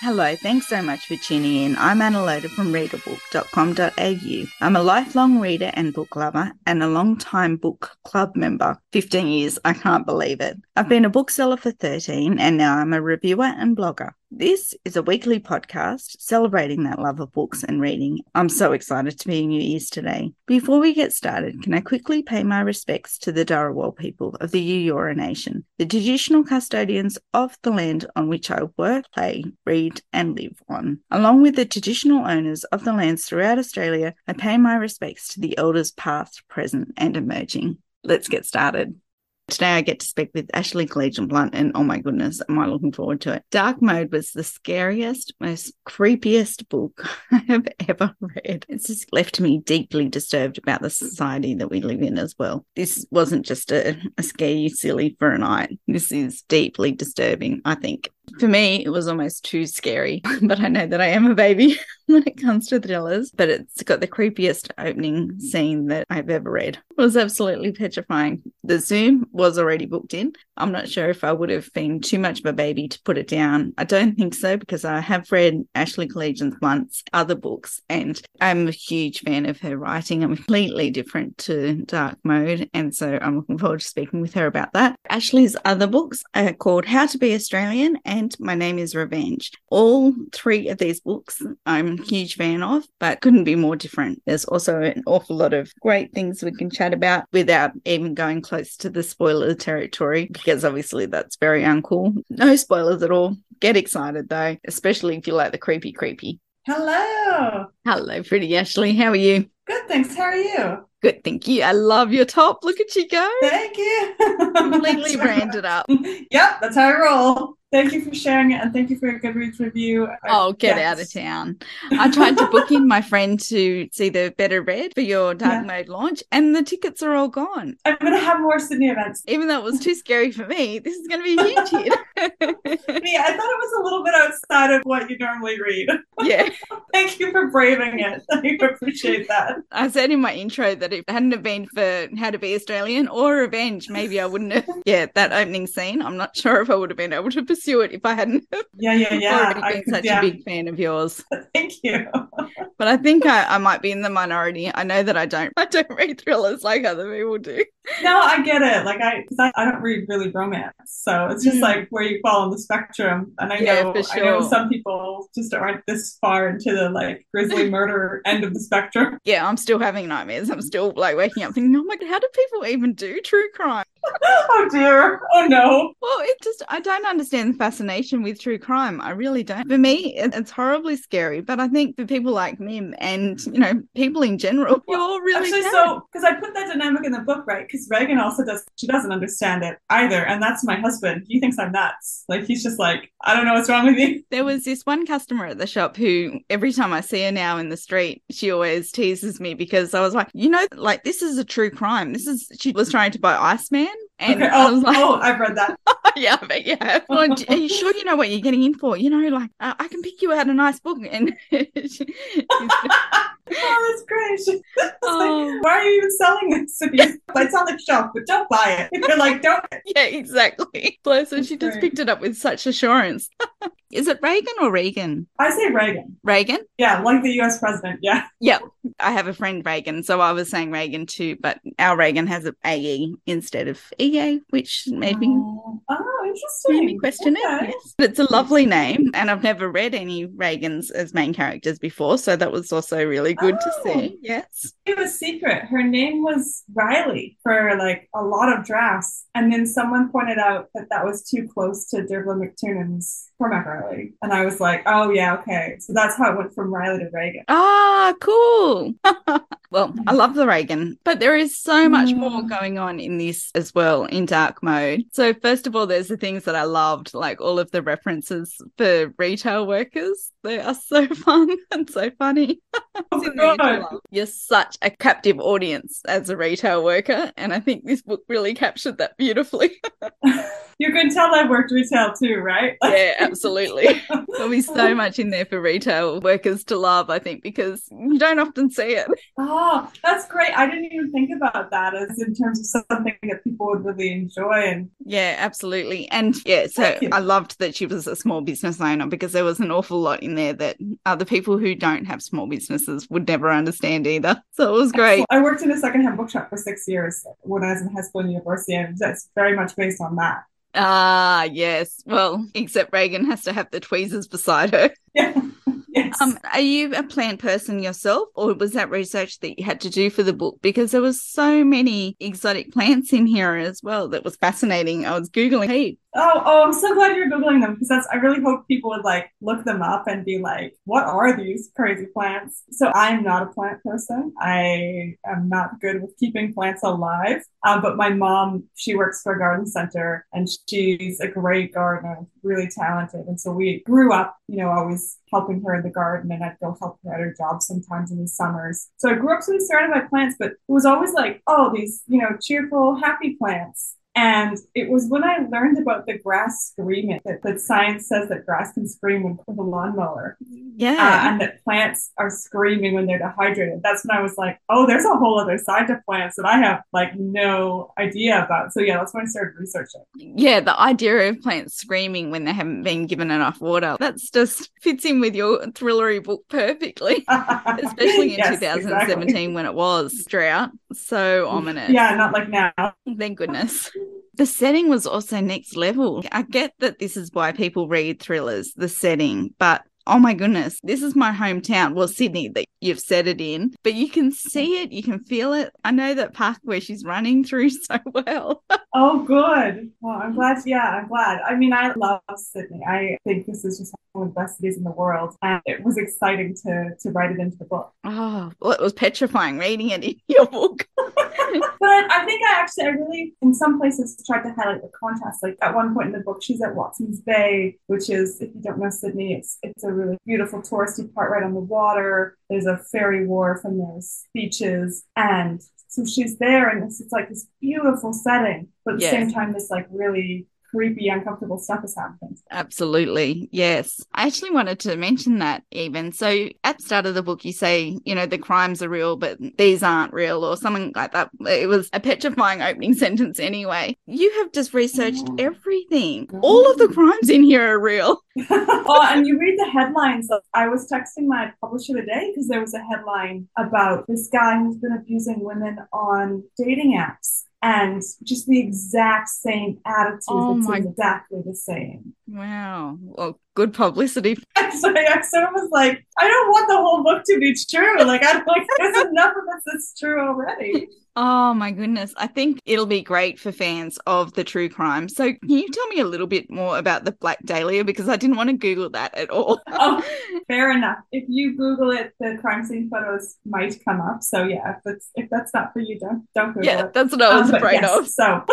Hello, thanks so much for tuning in. I'm Anna Loder from readabook.com.au. I'm a lifelong reader and book lover and a long-time book club member. 15 years, I can't believe it. I've been a bookseller for 13 and now I'm a reviewer and blogger. This is a weekly podcast celebrating that love of books and reading. I'm so excited to be in your ears today. Before we get started, can I quickly pay my respects to the Dharawal people of the Eora Nation, the traditional custodians of the land on which I work, play, read, and live on. Along with the traditional owners of the lands throughout Australia, I pay my respects to the elders past, present, and emerging. Let's get started. Today I get to speak with Ashley Kalagian Blunt, and oh my goodness, am I looking forward to it. Dark Mode was the scariest, most creepiest book I have ever read. It's just left me deeply disturbed about the society that we live in as well. This wasn't just a, a scare you silly for a night. This is deeply disturbing, I think. For me, it was almost too scary, but I know that I am a baby when it comes to thrillers. But it's got the creepiest opening scene that I've ever read. It was absolutely petrifying. The Zoom was already booked in. I'm not sure if I would have been too much of a baby to put it down. I don't think so because I have read Ashley Kalagian Blunt's other books and I'm a huge fan of her writing. I'm completely different to Dark Mode. And so I'm looking forward to speaking with her about that. Ashley's other books are called How to Be Australian and My Name is Revenge. All three of these books I'm a huge fan of, but couldn't be more different. There's also an awful lot of great things we can chat about without even going close to the spoiler territory because obviously that's very uncool. No spoilers at all. Get excited though, especially if you like the creepy, creepy. Hello. Hello, pretty Ashley. How are you? Good, thanks. How are you? Good, thank you. I love your top. Look at you go. Thank you. Completely branded up. Yep, that's how I roll. Thank you for sharing it and thank you for a Goodreads review. Oh, get yes. out of town. I tried to book in my friend to see the Better Read for your Dark yeah. Mode launch, and the tickets are all gone. I'm going to have more Sydney events. Even though it was too scary for me, this is going to be a huge hit. yeah, I thought it was a little bit outside of what you normally read. Yeah. thank you for braving it. I appreciate that. I said in my intro that if it hadn't have been for How to Be Australian or Revenge, maybe I wouldn't have. Yeah, that opening scene, I'm not sure if I would have been able to pursue it if I hadn't. Yeah, yeah, yeah. Already been could, such yeah. a big fan of yours. Thank you. but I think I, I might be in the minority. I know that I don't. I don't read thrillers like other people do. No, I get it. Like I, I, I, don't read really romance, so it's just mm. like where you fall on the spectrum. And I yeah, know, sure. I know some people just aren't this far into the like grisly murder end of the spectrum. Yeah, I'm still having nightmares. I'm still like waking up thinking, oh my god, how do people even do true crime? oh dear. Oh no. Well, it just, I don't understand the fascination with true crime. I really don't. For me, it's horribly scary. But I think for people like Mim and, you know, people in general, well, you're really. Actually, so, because I put that dynamic in the book, right? Because Reagan also does, she doesn't understand it either. And that's my husband. He thinks I'm nuts. Like, he's just like, I don't know what's wrong with you. There was this one customer at the shop who, every time I see her now in the street, she always teases me because I was like, you know, like, this is a true crime. This is, she was trying to buy Iceman and okay. oh, like, oh, I've read that. yeah, but yeah. Well, are you sure you know what you're getting in for? You know, like uh, I can pick you out a nice book, and oh, that's great. Oh. Like, um, why are you even selling this? it's on the shelf, but don't buy it. If You're like, don't. Yeah, exactly. So, so she just picked it up with such assurance. Is it Reagan or Reagan? I say Reagan. Reagan? Yeah, like the US president. Yeah. Yeah. I have a friend Reagan, so I was saying Reagan too, but our Reagan has an AE instead of EA, which made me oh, oh interesting. Made me question okay. it. Yes. But it's a lovely name, and I've never read any Reagans as main characters before, so that was also really good oh, to see. Oh. Yes. It was secret. Her name was Riley for like a lot of drafts, and then someone pointed out that that was too close to Dervla McTiernan's Cormac Riley, and I was like, oh yeah, okay. So that's how it went from Riley to Reagan. Ah, cool. well, I love the Reagan, but there is so much mm. more going on in this as well in dark mode. So first of all, there's the things that I loved, like all of the references for retail workers. They are so fun and so funny. Oh, You're such a captive audience as a retail worker, and I think this book really captured that beautifully. you can tell I worked retail too, right? yeah, absolutely. Absolutely. There'll be so much in there for retail workers to love, I think, because you don't often see it. Oh, that's great. I didn't even think about that as in terms of something that people would really enjoy. And yeah, absolutely. And yeah, so I loved that she was a small business owner because there was an awful lot in there that other people who don't have small businesses would never understand either. So it was great. I worked in a secondhand bookshop for six years when I was in high school and university, and that's very much based on that. Ah, yes. Well, except Reagan has to have the tweezers beside her. Yeah. Yes. Um, are you a plant person yourself, or was that research that you had to do for the book? Because there was so many exotic plants in here as well that was fascinating. I was googling heaps. Oh, oh, I'm so glad you're googling them because that's. I really hope people would like look them up and be like, "What are these crazy plants?" So I'm not a plant person. I am not good with keeping plants alive. Um, but my mom, she works for a garden center, and she's a great gardener, really talented. And so we grew up, you know, always helping her in the garden, and I'd go help her at her job sometimes in the summers. So I grew up sort of surrounded by plants, but it was always like, oh, these, you know, cheerful, happy plants. And it was when I learned about the grass screaming that, that science says that grass can scream with, with a lawnmower. Yeah. Uh, and that plants are screaming when they're dehydrated. That's when I was like, oh, there's a whole other side to plants that I have like no idea about. So yeah, that's when I started researching. Yeah, the idea of plants screaming when they haven't been given enough water. That's just fits in with your thrillery book perfectly. Especially in yes, 2017 exactly. when it was drought. So ominous. Yeah, not like now. Thank goodness. The setting was also next level. I get that this is why people read thrillers, the setting, but oh my goodness, this is my hometown. Well, Sydney that you've set it in, but you can see it, you can feel it. I know that park where she's running through so well. oh, good. Well, I'm glad. Yeah, I'm glad. I mean, I love Sydney. I think this is just of cities in the world, and it was exciting to to write it into the book. Oh, well, it was petrifying reading it in your book. but I think I actually, I really, in some places, tried to highlight the contrast. Like at one point in the book, she's at Watson's Bay, which is, if you don't know Sydney, it's it's a really beautiful touristy part right on the water. There's a ferry wharf and there's beaches, and so she's there, and it's, it's like this beautiful setting, but at the yes. same time, this like really creepy, uncomfortable stuff has happened. Absolutely. Yes. I actually wanted to mention that even. So at the start of the book, you say, you know, the crimes are real, but these aren't real or something like that. It was a petrifying opening sentence anyway. You have just researched mm. everything. Mm. All of the crimes in here are real. oh, and you read the headlines. I was texting my publisher today because there was a headline about this guy who's been abusing women on dating apps and just the exact same attitude oh that's exactly the same. Wow. Well, good publicity. so I sort of was like, I don't want the whole book to be true. Like I'm like there's enough of this that's true already. Oh my goodness. I think it'll be great for fans of the true crime. So can you tell me a little bit more about the Black Dahlia? Because I didn't want to Google that at all. oh, fair enough. If you Google it, the crime scene photos might come up. So yeah, if that's if that's not for you, don't don't Google yeah, it. that's what I was um, afraid yes, of. So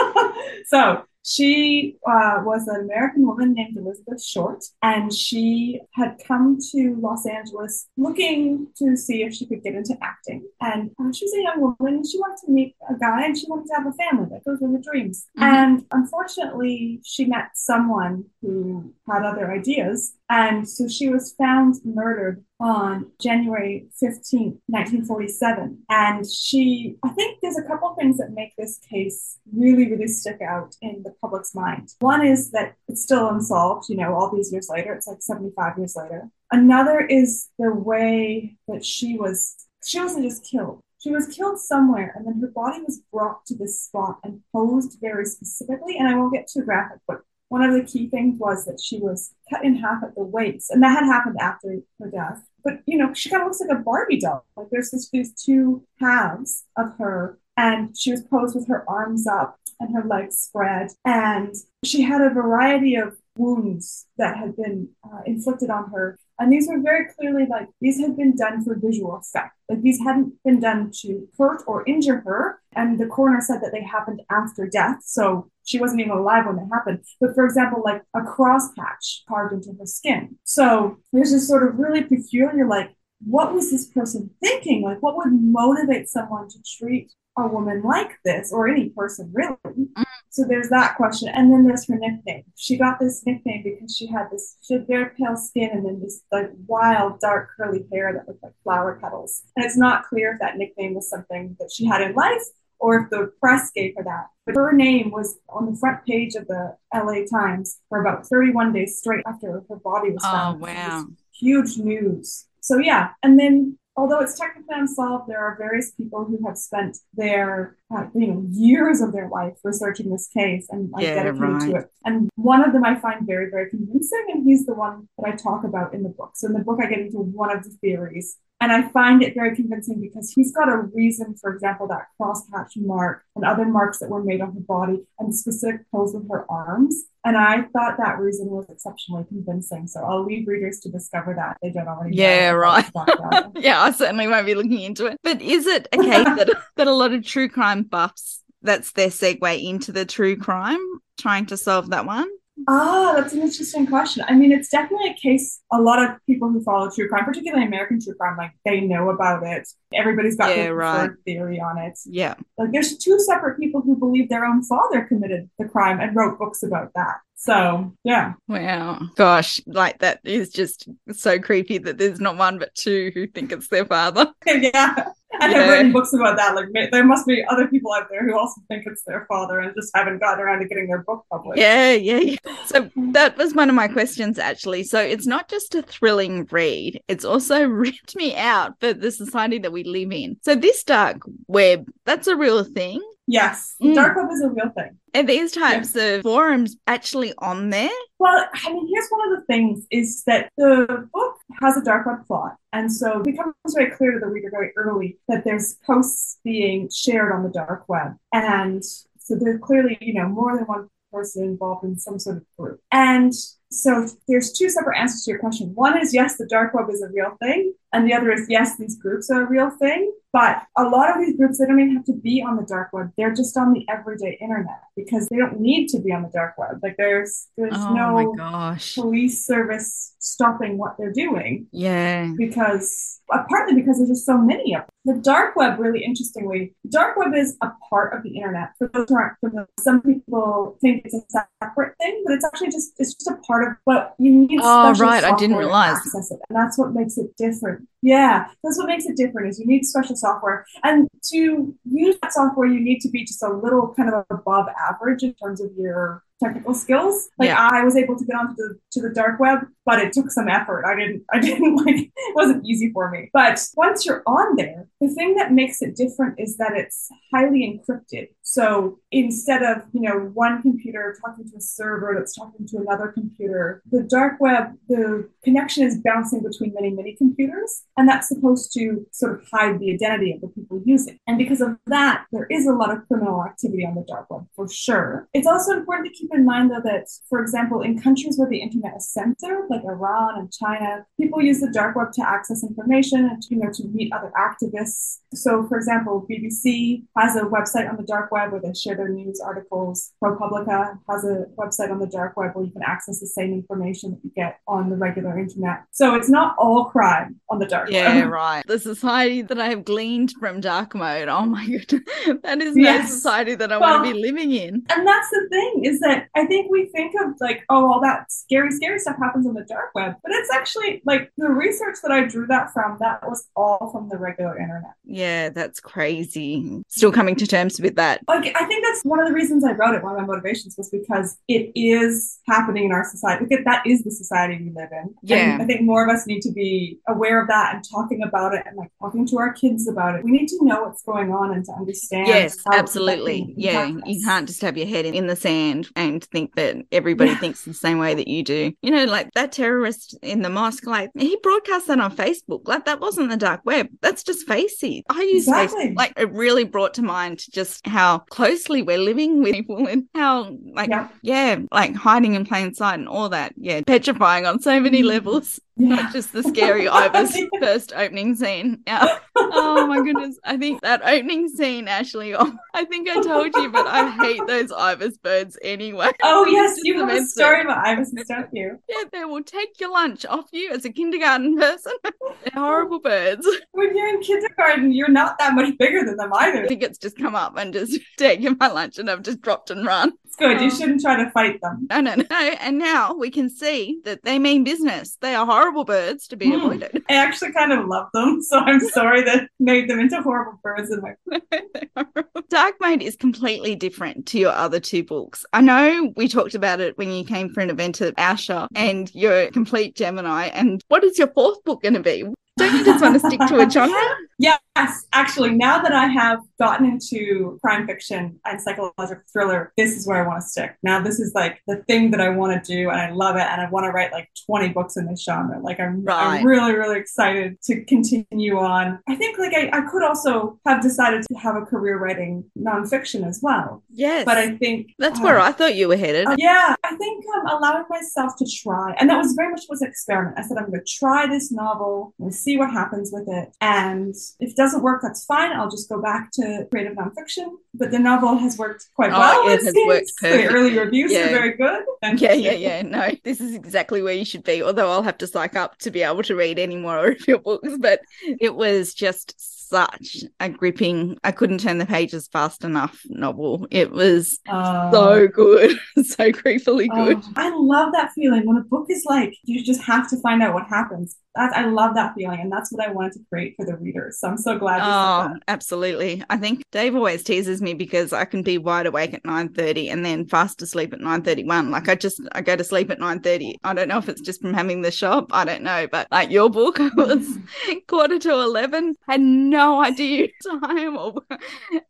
so she uh, was an American woman named Elizabeth Short, and she had come to Los Angeles looking to see if she could get into acting. And uh, she was a young woman, and she wanted to meet a guy, and she wanted to have a family. Like those were her dreams. Mm-hmm. And unfortunately, she met someone who had other ideas, and so she was found murdered on January 15th, 1947. And she, I think there's a couple things that make this case really, really stick out in the public's mind. One is that it's still unsolved, you know, all these years later. It's like 75 years later. Another is the way that she was, she wasn't just killed. She was killed somewhere, and then her body was brought to this spot and posed very specifically. And I won't get too graphic, but one of the key things was that she was cut in half at the waist, and that had happened after her death. But you know, she kind of looks like a Barbie doll. Like there's this, these two halves of her, and she was posed with her arms up and her legs spread, and she had a variety of wounds that had been uh, inflicted on her. And these were very clearly like these had been done for visual effect. Like these hadn't been done to hurt or injure her. And the coroner said that they happened after death. So she wasn't even alive when they happened. But for example, like a cross patch carved into her skin. So there's this sort of really peculiar, like, what was this person thinking? Like, what would motivate someone to treat a woman like this or any person really? Mm. So there's that question. And then there's her nickname. She got this nickname because she had this, she had very pale skin and then this like wild, dark, curly hair that looked like flower petals. And it's not clear if that nickname was something that she had in life or if the press gave her that. But her name was on the front page of the LA Times for about 31 days straight after her body was found. Oh, wow. Huge news. So, yeah. And then although it's technically unsolved, there are various people who have spent their uh, you know years of their life researching this case and like yeah, dedicated right. to it. And one of them I find very very convincing, and he's the one that I talk about in the book. So in the book, I get into one of the theories. And I find it very convincing because he's got a reason, for example, that crosshatch mark and other marks that were made on her body and specific pose with her arms and I thought that reason was exceptionally convincing. So I'll leave readers to discover that they don't already. Yeah, right. yeah, I certainly won't be looking into it. But is it a case that that a lot of true crime buffs that's their segue into the true crime, trying to solve that one? Ah, that's an interesting question. I mean, it's definitely a case. A lot of people who follow true crime, particularly American true crime, like they know about it. Everybody's got yeah, their right. theory on it. Yeah, like there's two separate people who believe their own father committed the crime and wrote books about that. So yeah. Wow. Gosh, like that is just so creepy that there's not one but two who think it's their father. yeah. I yeah. have written books about that. Like there must be other people out there who also think it's their father and just haven't gotten around to getting their book published. Yeah, yeah, yeah. So that was one of my questions actually. So it's not just a thrilling read; it's also ripped me out for the society that we live in. So this dark web, that's a real thing. Yes, mm. dark web is a real thing. And these types yes. of forums actually on there? Well, I mean, here's one of the things is that the book has a dark web plot. And so it becomes very clear to the reader very early that there's posts being shared on the dark web. And so there's clearly, you know, more than one person involved in some sort of group. And so there's two separate answers to your question. One is yes, the dark web is a real thing, and the other is yes, these groups are a real thing. But a lot of these groups, they don't even have to be on the dark web. They're just on the everyday internet because they don't need to be on the dark web. Like there's there's oh no police service stopping what they're doing. Yeah. Because uh, partly because there's just so many of them. The dark web, really interestingly, dark web is a part of the internet. For those who aren't familiar, some people think it's a separate thing, but it's actually just it's just a part of what you need. Oh, right, I didn't realize. Access it, and that's what makes it different. Yeah, that's what makes it different. Is you need special software, and to use that software, you need to be just a little kind of above average in terms of your technical skills. Like yeah. I was able to get onto the to the dark web, but it took some effort. I didn't I didn't like it wasn't easy for me. But once you're on there, the thing that makes it different is that it's highly encrypted. So instead of, you know, one computer talking to a server that's talking to another computer, the dark web, the connection is bouncing between many, many computers. And that's supposed to sort of hide the identity of the people using. And because of that, there is a lot of criminal activity on the dark web for sure. It's also important to keep in mind, though, that, for example, in countries where the internet is censored, like Iran and China, people use the dark web to access information and you know to meet other activists. So, for example, BBC has a website on the dark web where they share their news articles. ProPublica has a website on the dark web where you can access the same information that you get on the regular internet. So it's not all crime on the dark yeah, web. Yeah, right. The society that I have gleaned from dark mode. Oh my god, that is yes. no society that I well, want to be living in. And that's the thing is that I think we think of like, oh, all that scary, scary stuff happens on the dark web, but it's actually like the research that I drew that from. That was all from the regular internet. Yeah, that's crazy. Still coming to terms with that. Like, I think that's one of the reasons I wrote it. One of my motivations was because it is happening in our society. Because that is the society we live in. Yeah, and I think more of us need to be aware of that and talking about it and like talking to our kids about it. We need to know what's going on and to understand. Yes, absolutely. Yeah, you can't just have your head in the sand and think that everybody yeah. thinks the same way that you do. You know, like that terrorist in the mosque, like he broadcast that on Facebook. Like that wasn't the dark web. That's just Facey. I use exactly. Facebook. Like it really brought to mind just how closely we're living with people and how like yeah, yeah like hiding in plain sight and all that. Yeah, petrifying on so many mm. levels. Yeah. not just the scary Ibis first opening scene. Yeah. Oh my goodness. I think that opening scene, Ashley, oh, I think I told you, but I hate those Ibis birds anyway. Oh, yes. You have a story about Ibis, don't you? Yeah, they will take your lunch off you as a kindergarten person. They're horrible birds. When you're in kindergarten, you're not that much bigger than them either. I think it's just come up and just taken my lunch and I've just dropped and run. It's good. You shouldn't try to fight them. No, no, no. And now we can see that they mean business. They are horrible birds to be mm. avoided. I actually kind of love them, so I'm sorry that made them into horrible birds in my Dark Mode is completely different to your other two books. I know we talked about it when you came for an event at our shop and you're a complete Gemini. And what is your fourth book going to be? Don't you just want to stick to a genre? Yes, actually, now that I have gotten into crime fiction and psychological thriller, this is where I want to stick. Now, this is like the thing that I want to do, and I love it, and I want to write like 20 books in this genre. Like, I'm, right. I'm really, really excited to continue on. I think like I, I could also have decided to have a career writing nonfiction as well. Yes. But I think that's uh, where I thought you were headed. Uh, yeah, I think um, allowing myself to try, and that was very much was an experiment. I said, I'm going to try this novel and see what happens with it. And if it doesn't work, that's fine. I'll just go back to creative nonfiction. But the novel has worked quite oh, well. It, it has worked perfect. The early reviews yeah. are very good. yeah, yeah, yeah. No, this is exactly where you should be. Although I'll have to psych up to be able to read any more of your books. But it was just such a gripping i couldn't turn the pages fast enough novel it was uh, so good so creepily good uh, i love that feeling when a book is like you just have to find out what happens that, I love that feeling, and that's what I wanted to create for the readers. So I'm so glad. oh, absolutely! I think Dave always teases me because I can be wide awake at nine thirty and then fast asleep at nine thirty one. Like I just I go to sleep at nine thirty. I don't know if it's just from having the shop. I don't know, but like your book was quarter to eleven. Had no idea time. Or,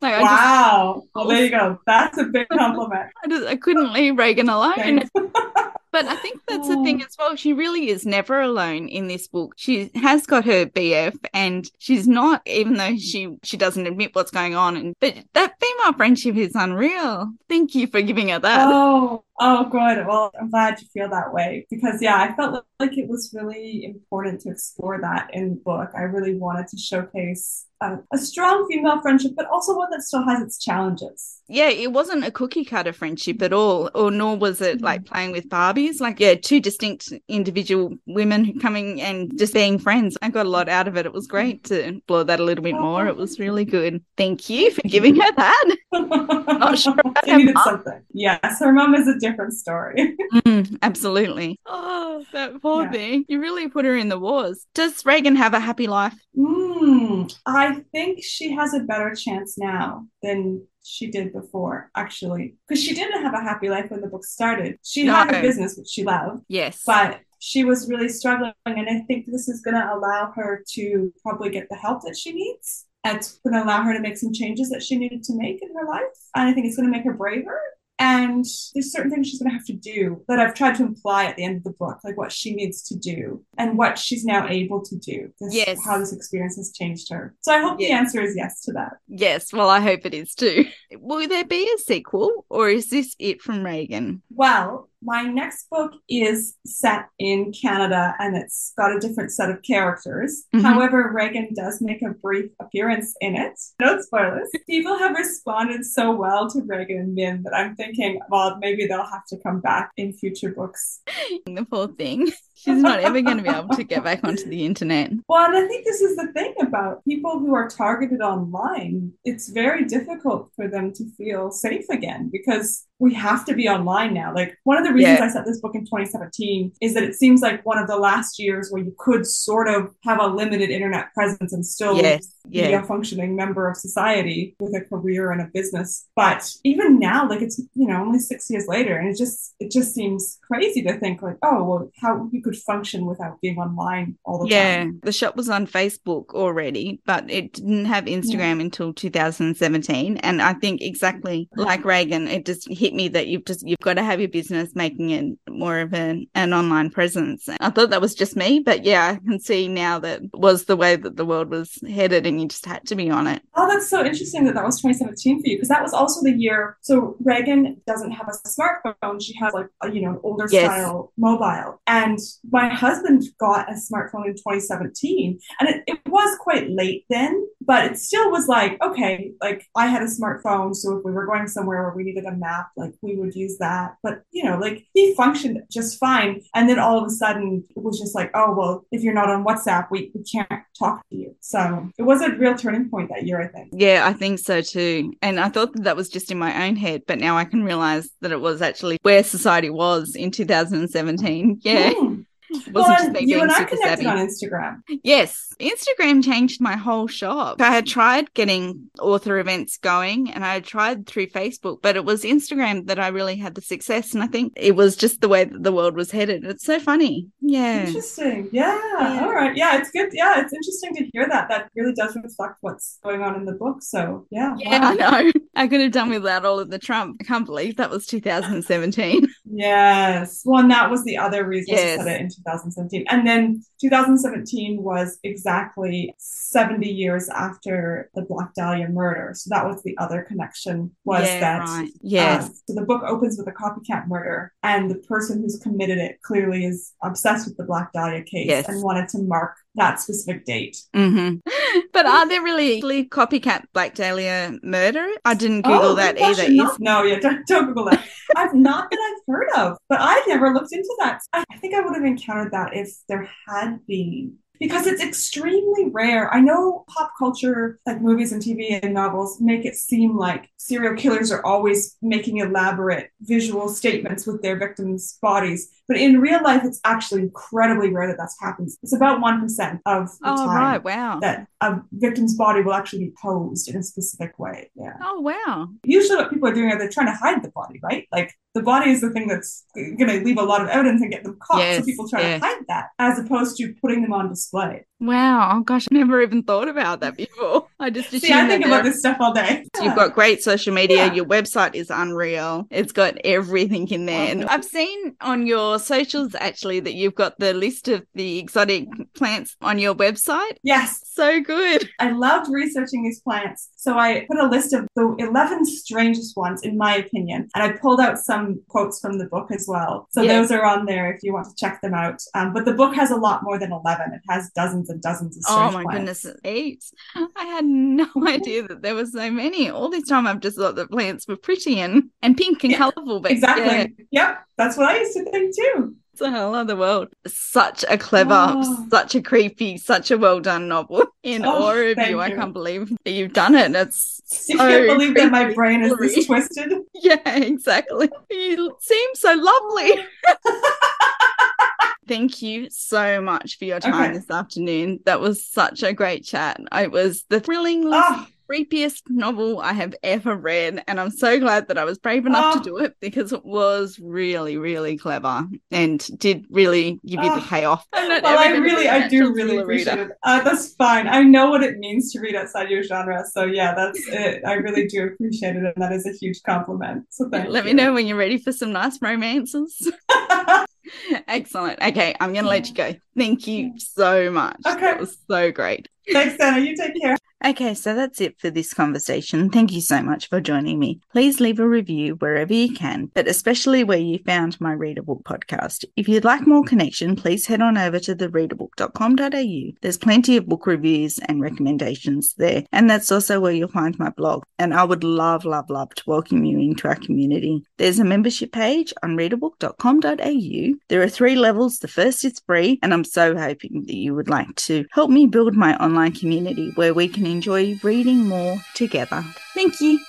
like, wow! Just, well, there you go. That's a big compliment. I just I couldn't leave Reagan alone. But I think that's the thing oh. as well. She really is never alone in this book. She has got her BF and she's not, even though she she doesn't admit what's going on. And but that female friendship is unreal. Thank you for giving her that. Oh, Oh, good. Well, I'm glad you feel that way because, yeah, I felt like it was really important to explore that in the book. I really wanted to showcase a, a, strong female friendship, but also one that still has its challenges. Yeah, it wasn't a cookie cutter friendship at all, or nor was it mm-hmm. like playing with Barbies. Like, yeah, two distinct individual women coming and just being friends. I got a lot out of it. It was great to explore that a little bit more. It was really good. Thank you for giving her that. Not sure. She needed something. Yes, her mom is a different story. mm, absolutely. Oh, that poor yeah. thing. You really put her in the wars. Does Reagan have a happy life? Mm, I think she has a better chance now than she did before, actually. Because she didn't have a happy life when the book started. She no. had a business, which she loved. Yes. But she was really struggling. And I think this is going to allow her to probably get the help that she needs. It's going to allow her to make some changes that she needed to make in her life. And I think it's going to make her braver and there's certain things she's going to have to do that I've tried to imply at the end of the book, like what she needs to do and what she's now able to do. This, yes. How this experience has changed her. So I hope yes. the answer is yes to that. Yes. Well, I hope it is too. Will there be a sequel or is this it from Reagan? Well, my next book is set in Canada and it's got a different set of characters. Mm-hmm. However, Reagan does make a brief appearance in it. No spoilers. People have responded so well to Reagan and Min that I'm thinking, well, maybe they'll have to come back in future books. The poor thing. She's not ever going to be able to get back onto the internet. Well, and I think this is the thing about people who are targeted online. It's very difficult for them to feel safe again because we have to be online now. Like one of the reasons yeah. I set this book in 2017 is that it seems like one of the last years where you could sort of have a limited internet presence and still yes. be a functioning member of society with a career and a business. But even now, like it's you know only six years later, and it just it just seems crazy to think like, oh well, how you could function without being online all the yeah, time. Yeah, the shop was on Facebook already, but it didn't have Instagram yeah. until 2017. And I think exactly like Reagan, it just hit me that you've just you've got to have your business, making it more of an, an online presence. I thought that was just me, but yeah, I can see now that was the way that the world was headed and you just had to be on it. Oh, that's so interesting that that was 2017 for you because that was also the year. So Reagan doesn't have a smartphone. She has like, a, you know, older yes. style mobile. And my husband got a smartphone in 2017 and it, it was quite late then, but it still was like, okay, like I had a smartphone. So if we were going somewhere where we needed a map, like we would use that. But, you know, like he functioned just fine. And then all of a sudden it was just like, oh, well, if you're not on WhatsApp, we, we can't talk to you. So it was a real turning point that year, I think. Yeah, I think so too. And I thought that that was just in my own head, but now I can realize that it was actually where society was in 2017. Yeah. Mm well, you and I connected savvy. on Instagram. Yes, Instagram changed my whole shop. I had tried getting author events going and I had tried through Facebook, but it was Instagram that I really had the success. And I think it was just the way that the world was headed. It's so funny. Yeah. Interesting. Yeah. yeah. All right. Yeah. It's good. Yeah. It's interesting to hear that. That really does reflect what's going on in the book. So, yeah. Yeah, wow. I know. I could have done without all of the Trump. I can't believe that was 2017. yes. Well, and that was the other reason yes. to put it in 2017. And then 2017 was exactly 70 years after the Black Dahlia murder. So that was the other connection was yeah, that. Right. Yes. Uh, so the book opens with a copycat murder, and the person who's committed it clearly is obsessed with the Black Dahlia case yes. and wanted to mark that specific date. Mm-hmm. But are there really copycat Black Dahlia murder? I didn't Google oh, that either. Is... No, yeah, don't, don't Google that. I've not that I've heard of, but I've never looked into that. I think I would have encountered that if there had been because it's extremely rare. I know pop culture, like movies and TV and novels, make it seem like serial killers are always making elaborate visual statements with their victims' bodies. But in real life, it's actually incredibly rare that that happens. It's about 1% of the oh, time right. wow. that a victim's body will actually be posed in a specific way. Yeah. Oh, wow. Usually, what people are doing are they're trying to hide the body, right? Like the body is the thing that's going to leave a lot of evidence and get them caught. Yes, so people try yes. to hide that as opposed to putting them on display. Wow. Oh, gosh, I never even thought about that before. I just See, I think about this stuff all day. You've got great social media. Yeah. Your website is unreal. It's got everything in there. And I've seen on your socials actually that you've got the list of the exotic plants on your website. Yes. So good. I loved researching these plants. So I put a list of the 11 strangest ones, in my opinion. And I pulled out some quotes from the book as well. So yes. those are on there if you want to check them out. Um, but the book has a lot more than 11. It has dozens and dozens of Oh my goodness, eight. I had no idea that there were so many. All this time I've just thought the plants were pretty and, and pink and yeah, colourful. But exactly. Yeah. Yep. That's what I used to think too. It's a whole other world. Such a clever, oh. such a creepy, such a well done novel. In oh, awe of you. you. I can't believe that you've done it. It's so I can't believe that my brain is this twisted. Yeah, exactly. You seem so lovely. Thank you so much for your time okay. this afternoon. That was such a great chat. It was the thrilling, oh ah. creepiest novel I have ever read. And I'm so glad that I was brave enough oh. to ah. do it because it was really, really clever and did really give you oh. the ah. payoff. Well, I really, I do really appreciate it. Uh, that's fine. I know what it means to read outside your genre. So yeah, that's it. I really do appreciate it. And that is a huge compliment. So thank Let you. me know when you're ready for some nice romances. Excellent. Okay, I'm going to let you go. Thank you so much. Okay. That was so great. Thanks, Anna. You take care. Okay, so that's it for this conversation. Thank you so much for joining me. Please leave a review wherever you can, but especially where you found my Readabook podcast. If you'd like more connection, please head on over to thereadabook.com.au. There's plenty of book reviews and recommendations there, and that's also where you'll find my blog. And I would love, love, love to welcome you into our community. There's a membership page on readabook.com.au. There are three levels. The first is free, and I'm so hoping that you would like to help me build my online community where we can enjoy reading more together. Thank you.